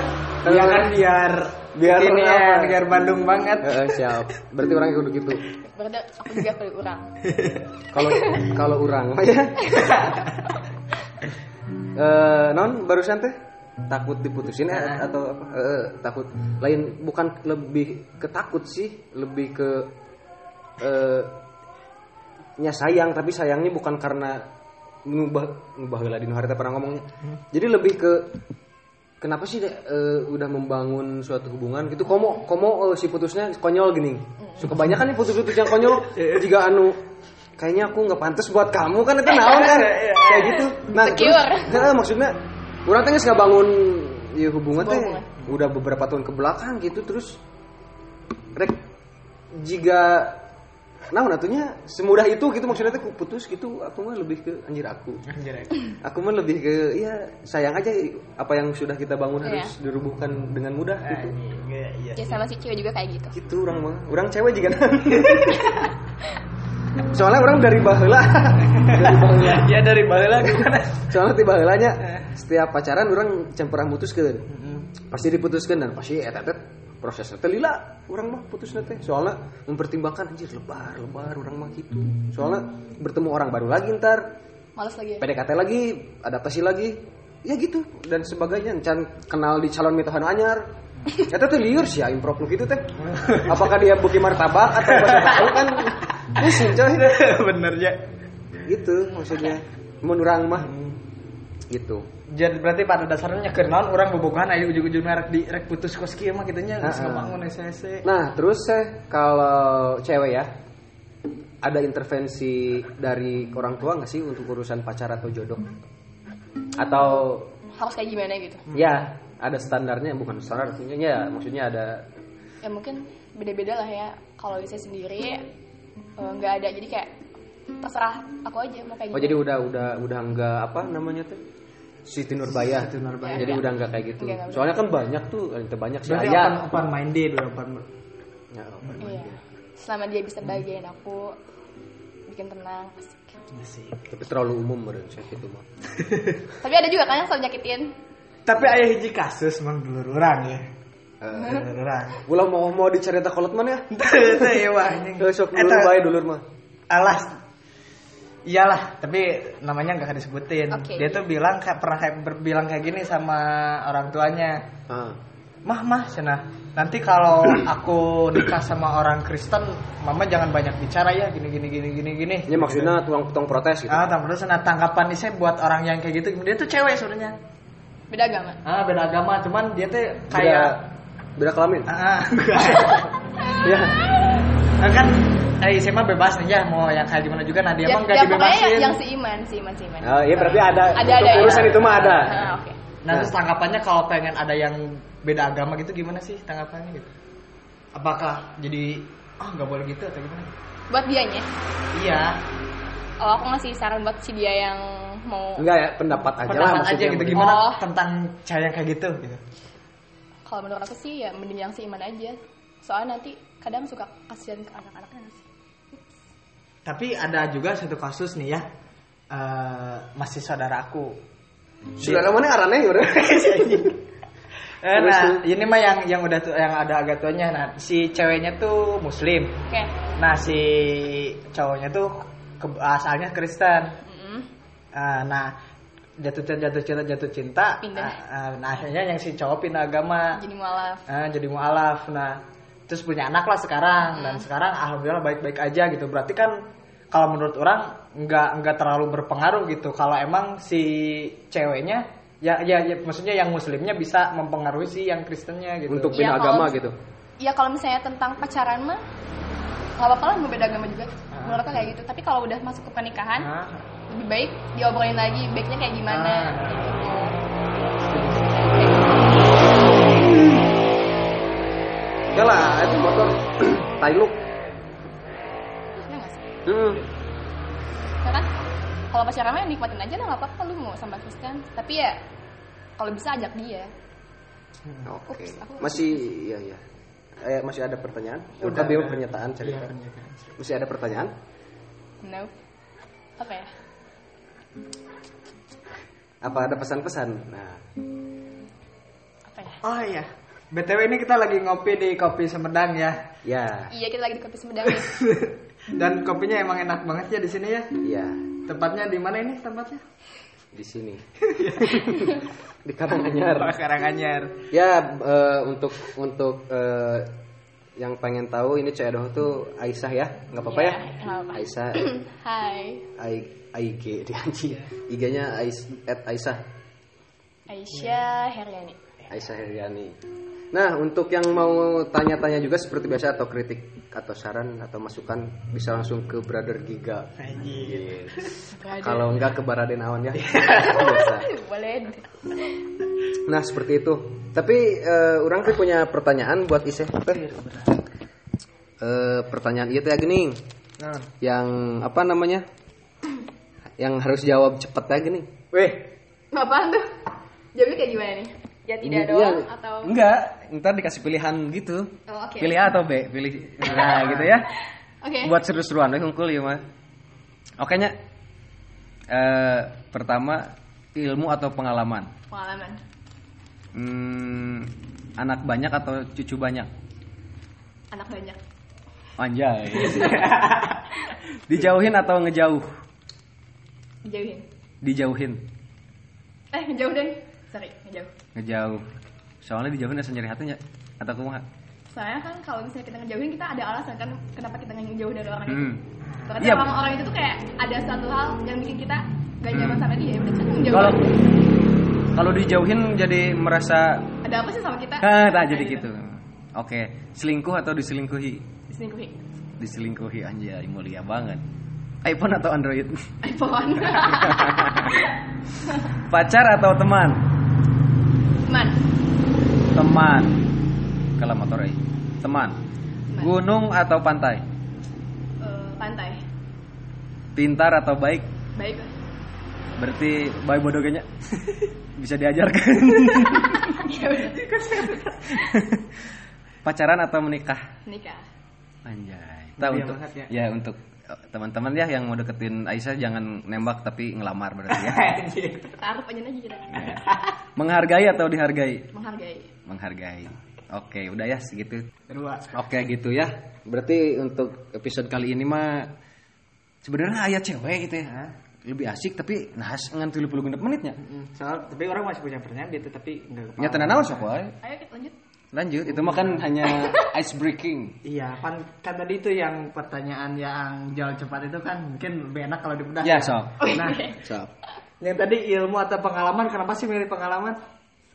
ya kan biar Biar ini ya biar Bandung banget Eh, siap. Berarti orang kudu gitu. berarti aku juga orang Kalau kalau orang mah ya. Eh, non barusan teh takut diputusin eh, atau apa? Eh, takut lain bukan lebih ketakut sih, lebih ke eh nya sayang tapi sayangnya bukan karena ngubah ngubah heula dinu harita pernah ngomongnya. Jadi lebih ke kenapa sih eh, udah membangun suatu hubungan gitu? Komo komo eh, si putusnya konyol gini. Suka banyak kan nih putus-putus yang konyol? Jika anu kayaknya aku nggak pantas buat kamu kan itu naon kan? Kayak gitu. Nah terus nah, maksudnya orang teh geus bangun ya hubungan teh hubungan. udah beberapa tahun ke belakang gitu terus rek jika nah atunya semudah itu gitu maksudnya teh putus gitu aku mah lebih ke anjir aku. Aku. Mah lebih ke ya sayang aja apa yang sudah kita bangun Iya. harus dirubuhkan dengan mudah gitu. Iya ya sama si cewek juga kayak gitu. Gitu orang mah. Orang cewek juga. Soalnya orang dari baheula. Dari baheula. Ya dari lagi gimana? Soalnya tiba heulanya setiap pacaran orang can pernah mutuskeun pasti diputuskan dan pasti eta teh prosesnya teh lila orang mah putus teh soalnya mempertimbangkan anjir lebar lebar orang mah gitu soalnya bertemu orang baru lagi ntar Males lagi ya. PDKT lagi adaptasi lagi ya gitu dan sebagainya can kenal di calon mitohan anyar Eta tuh liur sih ya improv gitu teh. Apakah dia buki martabak atau tahu kan pusing coy. bener ya Gitu maksudnya. Mun urang mah gitu. Jadi berarti pada dasarnya ke naon orang bobogohan ayo ujung-ujung rek di rek putus kos kieu mah kitu nya geus ngabangun SSC Nah, terus eh kalau cewek ya ada intervensi dari orang tua nggak sih untuk urusan pacar atau jodoh? Atau Harus kayak gimana gitu. ya ada standarnya bukan standar artinya ya maksudnya ada Ya mungkin beda-beda lah ya. Kalau saya sendiri eh, nggak ada. Jadi kayak terserah aku aja mau kayak oh gimana. jadi udah udah udah enggak apa namanya tuh Siti Nurbaya. Siti Nurbaya. Jadi udah enggak kayak gitu. Enggak, enggak. Soalnya kan banyak tuh, itu banyak sih. berarti Aya. open open minded udah open Ya, open Iya. Selama dia bisa bahagiain aku, bikin tenang. asik. Asik. Tapi terlalu umum menurut saya gitu mah. Tapi ada juga kan yang selalu nyakitin. tapi ayah hiji kasus mang dulur orang ya Eh, dulur orang Ulah mau mau dicerita kolot mana ya? itu ya wah anjing Eh, sok dulur bae dulur mah. alas iyalah tapi namanya nggak disebutin Oke. dia tuh bilang kayak pernah kayak ber- bilang kayak gini sama orang tuanya Ah. mah mah cina nanti kalau aku nikah sama orang Kristen mama jangan banyak bicara ya gini gini gini gini gini Ini maksudnya tuang tuang protes gitu. ah terus nah tanggapan saya buat orang yang kayak gitu dia tuh cewek sebenarnya Beda agama. ah beda agama cuman dia tuh Beda kayak beda kelamin. ah Ya. Nah, kan eh saya mah bebas nih ya mau yang kayak gimana juga nah dia Ya, mah nggak ya dibebasin yang, yang seiman, seiman, seiman. Oh, iya berarti ada. Ada, Untuk ada, ya. urusan itu mah ada. Ah, Oke. Nah, terus tanggapannya kalau pengen ada yang beda agama gitu gimana sih tanggapannya gitu? Apakah jadi ah nggak boleh gitu atau gimana? Buat dianya. Iya, Oh, aku ngasih saran buat si dia yang mau Enggak ya, pendapat aja lah pendapat aja maksudnya. gitu gimana Oh. tentang yang kayak gitu gitu. kalau menurut aku sih ya mending yang seiman aja. Soalnya nanti kadang suka kasihan ke anak-anaknya. Tapi ada juga satu kasus nih ya, eh, masih saudaraku. Saudara mana arane udah. Eh, nah, ini mah yang yang udah tuh yang ada agak tuanya. Nah, si ceweknya tuh muslim. Oke. Nah, si cowoknya tuh ke- asalnya Kristen. Mm-mm. Ah, nah jatuh cinta jatuh cinta jatuh cinta Pindah. ah, ah, nah akhirnya yang si cowok pindah agama Jadi mualaf. Ah, jadi mualaf nah terus punya anak lah sekarang dan sekarang alhamdulillah baik-baik aja gitu berarti kan kalau menurut orang nggak nggak terlalu berpengaruh gitu kalau emang si ceweknya ya ya, ya maksudnya yang muslimnya bisa mempengaruhi si yang Kristennya gitu Untuk bina kalau- agama gitu. Ya kalau misalnya tentang pacaran mah nggak apa-apa lah mau beda agama juga. Ah. Menurut aku kayak gitu. Tapi kalau udah masuk ke pernikahan, Ah, lebih baik diobrolin lagi baiknya kayak gimana. Ah. Gitu. Ya lah, itu motor Tailuk. Ya? Hmm. Ya kan? Kalau pacaran mah nikmatin aja lah nggak apa-apa lu mau sama Kristen. Tapi ya kalau bisa ajak dia. Oke. Ups, aku- Masih iya iya. Eh, masih ada pertanyaan? Udah, Udah, udah. pernyataan iya, cerita. pernyataan. Masih ada pertanyaan? No. Apa ya? Apa ada pesan-pesan? Nah, Apa ya? oh iya btw ini kita lagi ngopi di kopi Sumedang ya ya, Iya kita lagi di kopi Sumedang nih. dan kopinya emang enak banget ya di sini ya iya tempatnya di mana ini tempatnya di sini. di Karanganyar. Karanganyar Ya, eh, untuk untuk eh, yang pengen tahu ini Cek Edoh tuh Aisyah ya, nggak apa-apa ya? Iya, nggak apa-apa. Aisyah, Hai. I, IG di anjing. IG-nya Ais, at Aisyah, Aisyah Heriani. Aisyah Heriani. Nah, untuk yang mau tanya-tanya juga seperti biasa atau kritik atau saran atau masukan bisa langsung ke Brother Giga. Kalau enggak ke Baraden Awan ya. Biasa. Boleh. Nah, seperti itu. Tapi eh, orang tuh punya pertanyaan buat Iseh. Eh, pertanyaan itu ya gini, Nah. yang apa namanya? Yang harus jawab cepet ya gini. Weh, Apaan tuh? Jawabnya kayak gimana nih? Ya tidak Iya. doang atau Enggak, ntar dikasih pilihan gitu. Oh, oke. Pilih A atau B, pilih nah gitu ya. Oke. Buat seru-seruan hungkul ya mah. Oke nya. Eh, pertama ilmu atau pengalaman. Pengalaman. Hmm, anak banyak atau cucu banyak? anak banyak Anjay. Dijauhin atau ngejauh? dijauhin Dijauhin. eh ngejauh deh sorry ngejauh Ngejauh. Soalnya dijauhin asa nyeri hatinya atau kumaha? soalnya kan kalau misalnya kita ngejauhin kita ada alasan kan kenapa kita ngejauh dari orang itu Hmm. Soalnya Iya. orang-orang itu tuh kayak ada satu hal yang bikin kita gak nyaman sama dia ya udah kita ngejauh Kalau kalau dijauhin jadi merasa ada apa sih sama kita ah tak Nah, jadi gitu. Oke, selingkuh atau diselingkuhi? diselingkuhi Diselingkuhi anjay, mulia banget. iPhone atau Android? iPhone Pacar atau teman? Man Teman. Kalau motor. Teman. Teman. Gunung atau pantai? Eh, pantai Pintar atau baik? baik Berarti baik bodoh kayaknya. Bisa diajarkan. ya udah Pacaran atau menikah? nikah Anjay. Tahu untuk ya. ya untuk teman-teman ya yang mau deketin Aisyah jangan nembak tapi ngelamar berarti ya. taruh aja aja kita Menghargai atau dihargai? menghargai Menghargai. Oke, udah ya segitu. Kedua. Oke gitu ya. Berarti untuk episode kali ini mah sebenarnya ayat cewek gitu ya. Lebih asik tapi nah ngan 30 genep menitnya. Soal tapi orang masih punya pertanyaan gitu tapi enggak Nya tenan naon sok wae. ayo kita lanjut Lanjut, itu mah kan hanya ice breaking. Iya, kan, kan tadi itu yang pertanyaan yang jauh cepat itu kan mungkin lebih enak kalau dibedah. Ya, sok. Nah, Sok. yang tadi ilmu atau pengalaman, kenapa sih milih pengalaman?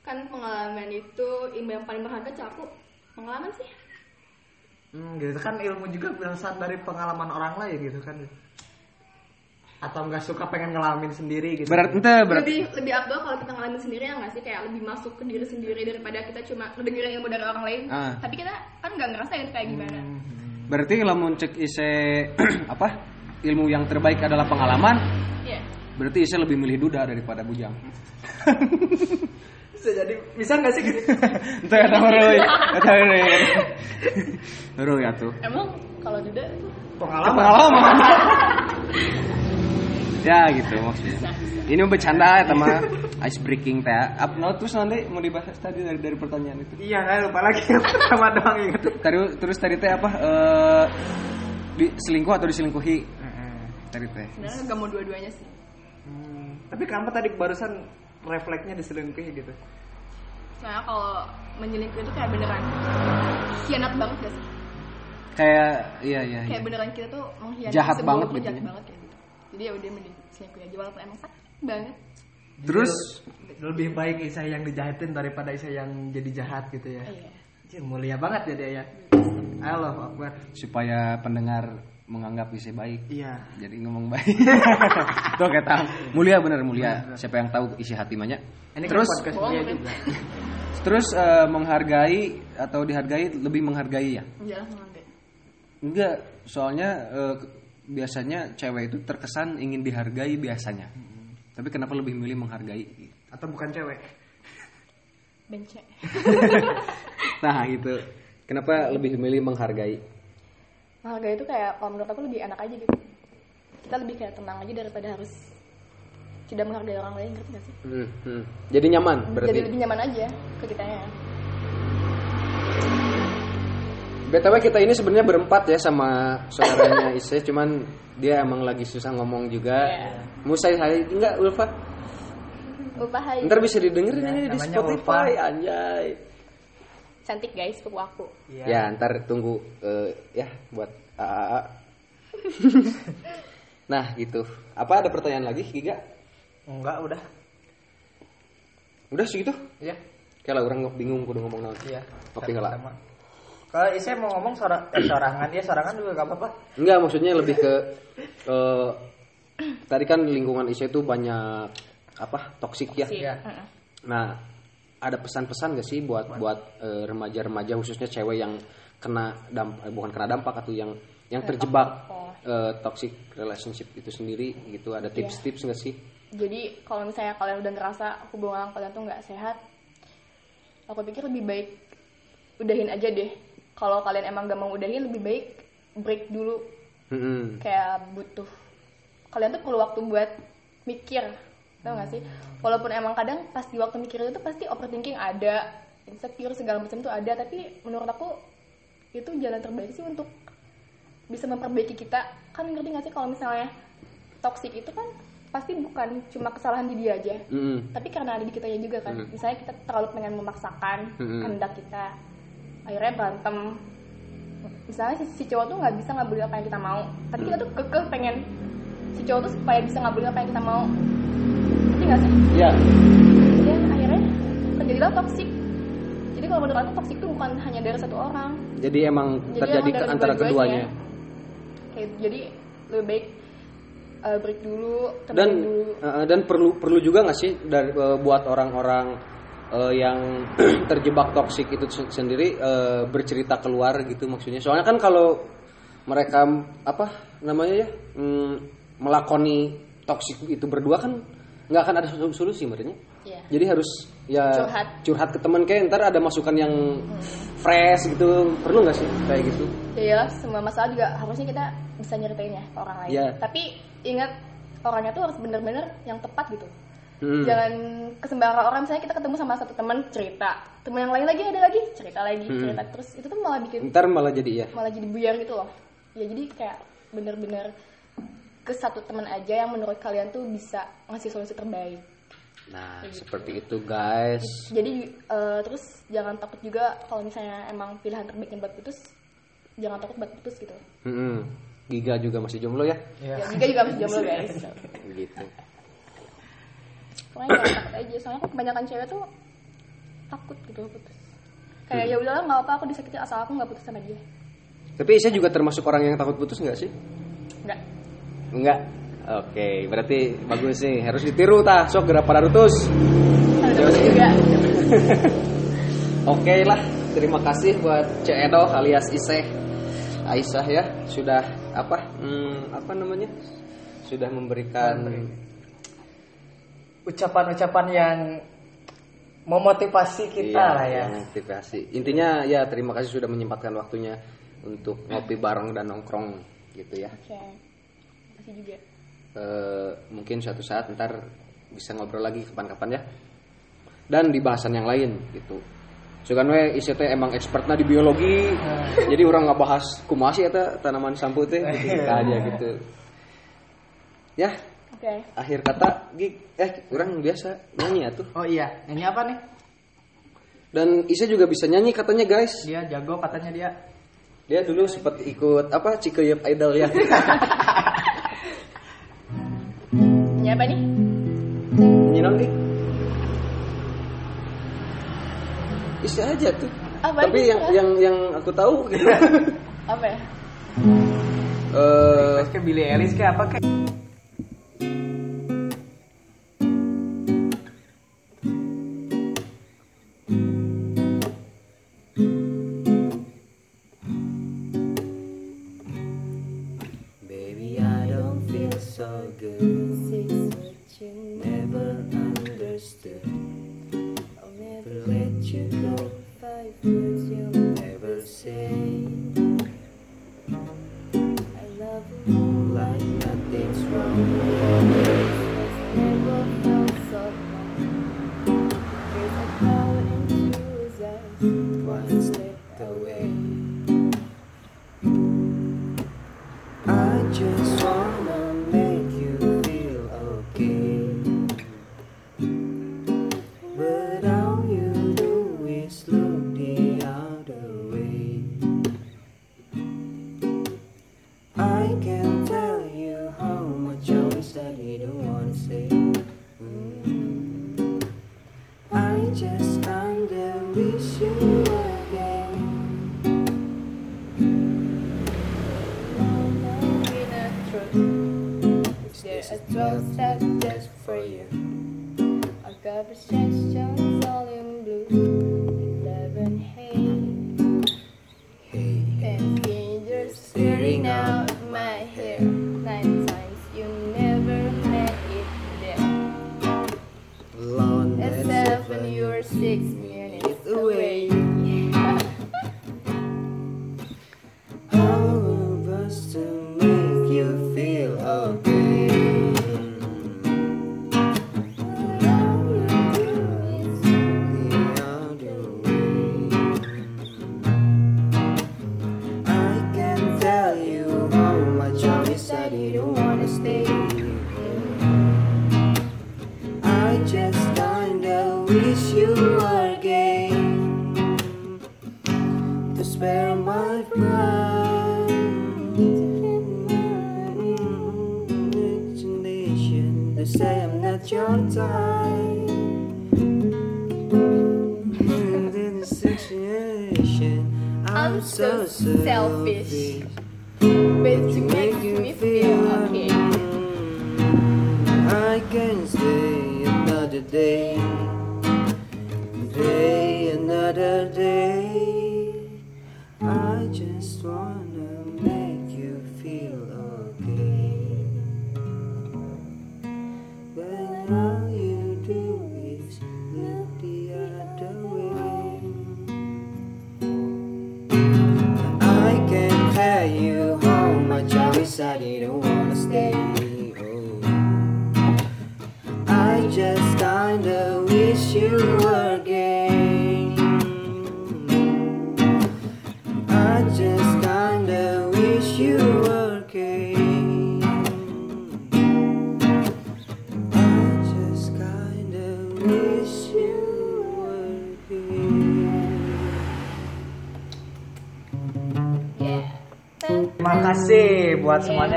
kan pengalaman itu ilmu yang paling berharga cakup pengalaman sih Hmm, gitu kan ilmu juga berasal dari pengalaman orang lain gitu kan. Atau nggak suka pengen ngalamin sendiri gitu. Ente berarti lebih lebih abdul kalau kita ngalamin sendiri ya nggak sih kayak lebih masuk ke diri sendiri daripada kita cuma ngedengerin ilmu dari orang lain Ah. tapi kita kan nggak ngerasain kayak gimana berarti lamun cek ise apa? Ilmu yang terbaik adalah pengalaman, Iya berarti ise lebih milih duda daripada bujang. bisa jadi bisa nggak sih gitu? Ente kata Roy, kata Roy. Roy atuh. emang kalau duda pengalaman. Pengalaman. ya gitu maksudnya. Ini bercanda ya sama ice breaking teh. Up no, terus nanti mau dibahas tadi dari dari pertanyaan itu. Iya, kan lupa lagi sama doang inget. Tadi terus tadi teh apa? Eh di selingkuh atau diselingkuhi? Tadi teh. sebenarnya nggak mau dua-duanya sih Hmm, tapi kenapa tadi barusan refleksnya diselingkuhi gitu? nah kalau menyelingkuh itu kayak beneran hianat banget gak sih Kayak iya iya. iya. kayak beneran kita tuh mengkhianati Jahat sebuah banget gitu jahat ya. banget kayak gitu jadi ya udah mending selingkuh aja walaupun emang sakit banget Terus lebih baik Isa yang dijahatin daripada Isa yang jadi jahat gitu ya. iya mulia banget ya dia ya. Allah Akbar. supaya pendengar menganggap isi baik. Iya. Jadi ngomong baik. Tuh kata mulia bener mulia. Siapa yang tahu isi hati banyak. Ini Terus kan podcast kan? juga. terus eh, menghargai atau dihargai lebih menghargai ya? jelas menghargai Enggak, soalnya eh, ke- biasanya cewek itu terkesan ingin dihargai biasanya. Tapi kenapa lebih milih menghargai? Atau bukan cewek? bence Nah, gitu. Kenapa lebih milih menghargai? menghargai itu kayak kalau menurut aku lebih enak aja gitu kita lebih kayak tenang aja daripada harus tidak menghargai orang lain ngerti gak sih Hmm, hmm. Jadi nyaman berarti. jadi lebih nyaman aja ke kitanya BTW kita ini sebenarnya berempat ya sama saudaranya Ise, cuman dia emang lagi susah ngomong juga. Iya. Musai hai enggak Ulfa? lupa hai Ntar bisa didengerin Ya, ini di Spotify anjay. cantik guys sepupu aku Iya. Ya, ntar tunggu eh, ya buat AAA. nah, gitu. Apa ada pertanyaan lagi, Giga? Enggak, udah. Udah segitu? Iya. Kalau orang bingung kudu ngomong naon. Iya. Oke lah. Kalau Isa mau ngomong sorang, eh, sorangan dia sorangan juga gak apa-apa. Enggak, maksudnya lebih ke eh, tadi kan lingkungan Ise itu banyak apa? toksik ya. sih Iya. Heeh. Nah, ada pesan-pesan gak sih buat buat eh, remaja-remaja khususnya cewek yang kena dampak bukan kena dampak atau yang yang terjebak eh, toxic relationship itu sendiri gitu ada tips-tips gak sih? jadi kalau misalnya kalian udah ngerasa hubungan kalian tuh nggak sehat aku pikir lebih baik udahin aja deh kalau kalian emang gak mau udahin lebih baik break dulu Mm-mm. kayak butuh kalian tuh perlu waktu buat mikir tau gak sih walaupun emang kadang pas di waktu mikir itu pasti overthinking ada insecure segala macam tuh ada tapi menurut aku itu jalan terbaik sih untuk bisa memperbaiki kita kan ngerti nggak sih kalau misalnya toxic itu kan pasti bukan cuma kesalahan di dia aja Mm-mm. tapi karena ada di kitanya juga kan Hmm. misalnya kita terlalu pengen memaksakan Hmm. kehendak kita akhirnya berantem. Misalnya si, si cowok tuh nggak bisa ngabulin apa yang kita mau. Tapi kita tuh kekeh pengen si cowok tuh supaya bisa ngabulin apa yang kita mau. Ngerti nggak sih? Ya. ya akhirnya terjadilah toxic. Jadi kalau menurut aku toxic itu bukan hanya dari satu orang. Jadi emang Jadi terjadi emang ke antara keduanya. kayak jadi lebih baik uh, break dulu Dan dulu. eh, dan perlu perlu juga nggak sih dari eh, buat orang-orang eh, yang terjebak toksik itu sen- sendiri eh, bercerita keluar gitu maksudnya. Soalnya kan kalau mereka apa namanya ya mm, melakoni toksik itu berdua kan nggak akan ada sol- solusi menurutnya. Iya. Jadi harus ya Curhat. curhat ke teman kayak ntar ada masukan yang fresh gitu perlu nggak sih kayak gitu? ya iyalah, semua masalah juga harusnya kita bisa nyeritain ya ke orang lain Iya. tapi ingat orangnya tuh harus bener-bener yang tepat gitu Hmm. jangan kesembarangan orang misalnya kita ketemu sama satu teman cerita teman yang lain lagi ada lagi cerita lagi Hmm. cerita terus itu tuh malah bikin Ntar malah jadi ya. malah jadi buyar gitu loh ya jadi kayak bener-bener ke satu teman aja yang menurut kalian tuh bisa ngasih solusi terbaik Nah seperti itu guys. jadi eh, terus jangan takut juga kalau misalnya emang pilihan terbaiknya buat putus jangan takut buat putus gitu Mm-mm. Giga juga masih jomblo ya? Iya. ya juga juga masih jomblo guys Gitu. Pokoknya jangan takut aja soalnya kan kebanyakan cewek tuh takut gitu putus kayak ya udahlah nggak apa aku disakiti asal aku nggak putus sama dia Tapi saya juga termasuk orang yang takut putus nggak sih? nggak Enggak. Oke, berarti bagus nih. Harus ditiru tah. Sok gerak pada rutus. juga Oke lah. Terima kasih buat Cek Edo alias Iseh Aisyah ya sudah apa? Hmm, apa namanya? Sudah memberikan Ucapan-ucapan yang memotivasi kita Iya, lah ya. yang motivasi. Intinya ya terima kasih sudah menyempatkan waktunya untuk ngopi bareng dan nongkrong gitu ya. oke makasih juga Eh, mungkin suatu saat ntar bisa ngobrol lagi kapan-kapan ya. Dan di bahasan yang lain gitu. Soalnya teh emang expertnya di biologi. jadi orang nggak bahas kumaha sih eta tanaman sampu teh gitu, gitu aja gitu. Ya, oke akhir kata gig eh orang biasa nyanyi atuh. Oh iya, ini apa nih? Dan Isa juga bisa nyanyi katanya guys. Dia jago katanya dia. Dia dulu sempat ikut apa Cikeyep Idol ya. ini apa nih Nyinong nih. Bisa aja tuh. Apa Tapi yang Kak? yang yang aku tahu gitu. apa ya Eh, ke Billy Ellis kayak apa kayak? Thank you. wish you again. No, no, There's a throat that just for you. A.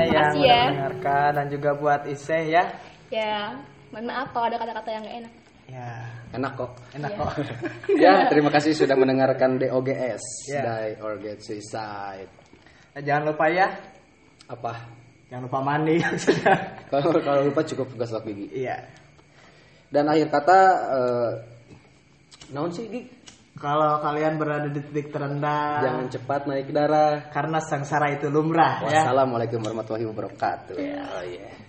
yang kasih udah ya. mendengarkan dan juga buat Iseh ya. Ya, mohon maaf kalau ada kata-kata yang gak enak. Ya, Enak kok. enak Iya. kok. ya, terima kasih sudah mendengarkan DOGS Ya. Die or Get Suicide. Eh, Jangan lupa ya, Apa? jangan lupa mandi. Kalau kalau lupa cukup gosok gigi. Iya. Dan akhir kata eh naon sih Gig? Kalau kalian berada di titik terendah, Jangan cepat naik darah. karena sengsara itu lumrah ya. Wassalamualaikum warahmatullahi wabarakatuh. Oh yeah.